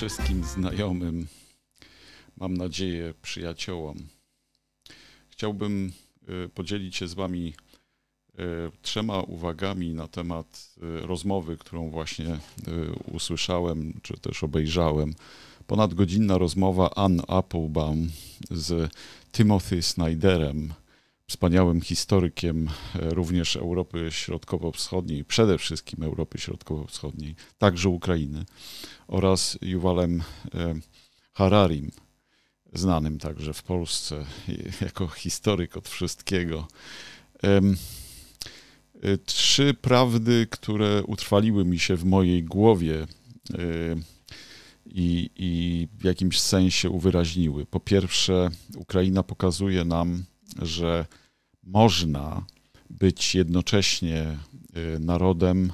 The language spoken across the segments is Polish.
wszystkim znajomym, mam nadzieję przyjaciołom. Chciałbym y, podzielić się z Wami y, trzema uwagami na temat y, rozmowy, którą właśnie usłyszałem, czy też obejrzałem. Ponadgodzinna rozmowa Ann Applebaum z Timothy Snyderem, wspaniałym historykiem również Europy Środkowo-Wschodniej, przede wszystkim Europy Środkowo-Wschodniej, także Ukrainy, oraz Yuvalem Hararim, znanym także w Polsce jako historyk od wszystkiego. Trzy prawdy, które utrwaliły mi się w mojej głowie i, i w jakimś sensie uwyraźniły. Po pierwsze, Ukraina pokazuje nam, że można być jednocześnie narodem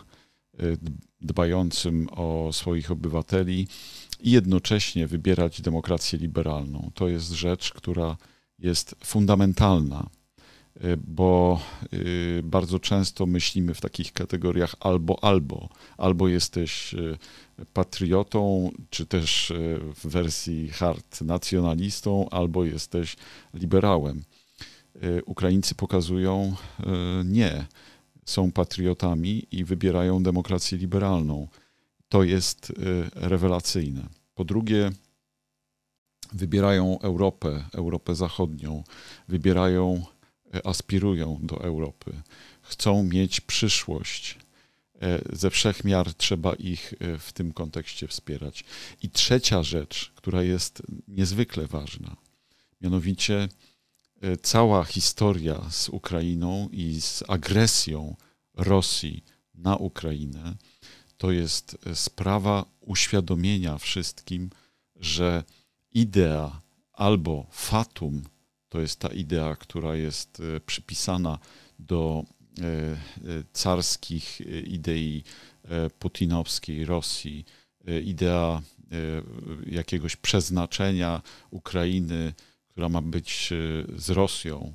dbającym o swoich obywateli i jednocześnie wybierać demokrację liberalną. To jest rzecz, która jest fundamentalna, y, bo y, bardzo często myślimy w takich kategoriach albo, albo. Albo jesteś y, patriotą, czy też w wersji hard nacjonalistą, albo jesteś liberałem. Ukraińcy pokazują nie, są patriotami i wybierają demokrację liberalną to jest y, rewelacyjne. Po drugie, wybierają Europę, Europę Zachodnią, wybierają, y, aspirują do Europy, chcą mieć przyszłość. Y, ze wszech miar trzeba ich w tym kontekście wspierać. I trzecia rzecz, która jest niezwykle ważna, mianowicie cała historia z Ukrainą i z agresją Rosji na Ukrainę to jest e, sprawa uświadomienia wszystkim, że idea albo fatum to jest ta idea, która jest e, przypisana do carskich idei putinowskiej Rosji, idea jakiegoś przeznaczenia Ukrainy, która ma być z Rosją,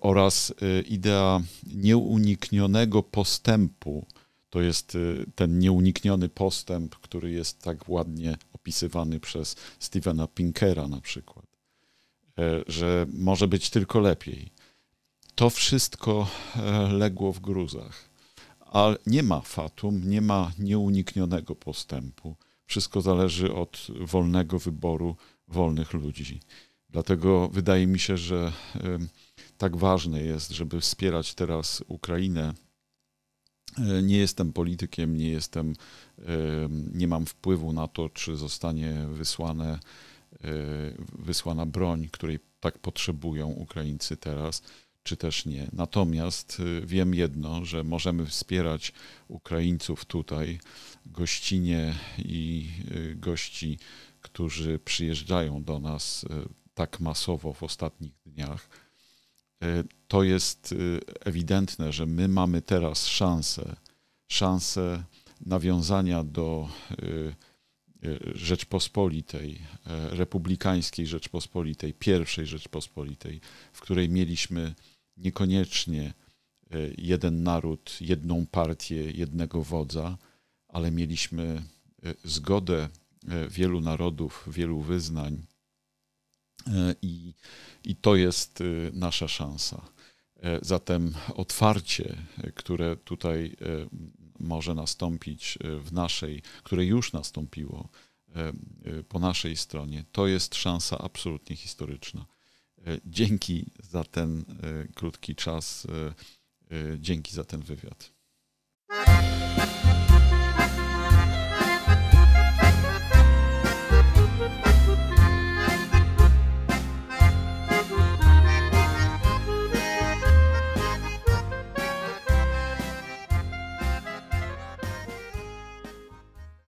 oraz idea nieuniknionego postępu to jest y, ten nieunikniony postęp, który jest tak ładnie opisywany przez Stevena Pinkera na przykład, e, że może być tylko lepiej. To wszystko e, legło w gruzach, ale nie ma fatum, nie ma nieuniknionego postępu. Wszystko zależy od wolnego wyboru wolnych ludzi. Dlatego wydaje mi się, że tak ważne jest, żeby wspierać teraz Ukrainę E, nie jestem politykiem, nie jestem, e, nie mam wpływu na to, czy zostanie wysłane, e, wysłana broń, której tak potrzebują Ukraińcy teraz, czy też nie. Natomiast wiem jedno, że możemy wspierać Ukraińców tutaj, gościnie i gości, którzy przyjeżdżają do nas tak masowo w ostatnich dniach. E, to jest e, ewidentne, że my mamy teraz szansę, szansę nawiązania do e, Rzeczpospolitej, republikańskiej Rzeczpospolitej, pierwszej Rzeczpospolitej, w której mieliśmy niekoniecznie jeden naród, jedną partię, jednego wodza, ale mieliśmy zgodę wielu narodów, wielu wyznań, I, I to jest y, nasza szansa. E, zatem otwarcie, które tutaj e, może nastąpić w naszej, które już nastąpiło po naszej stronie, to jest szansa absolutnie historyczna. Dzięki za ten krótki czas, dzięki za ten wywiad.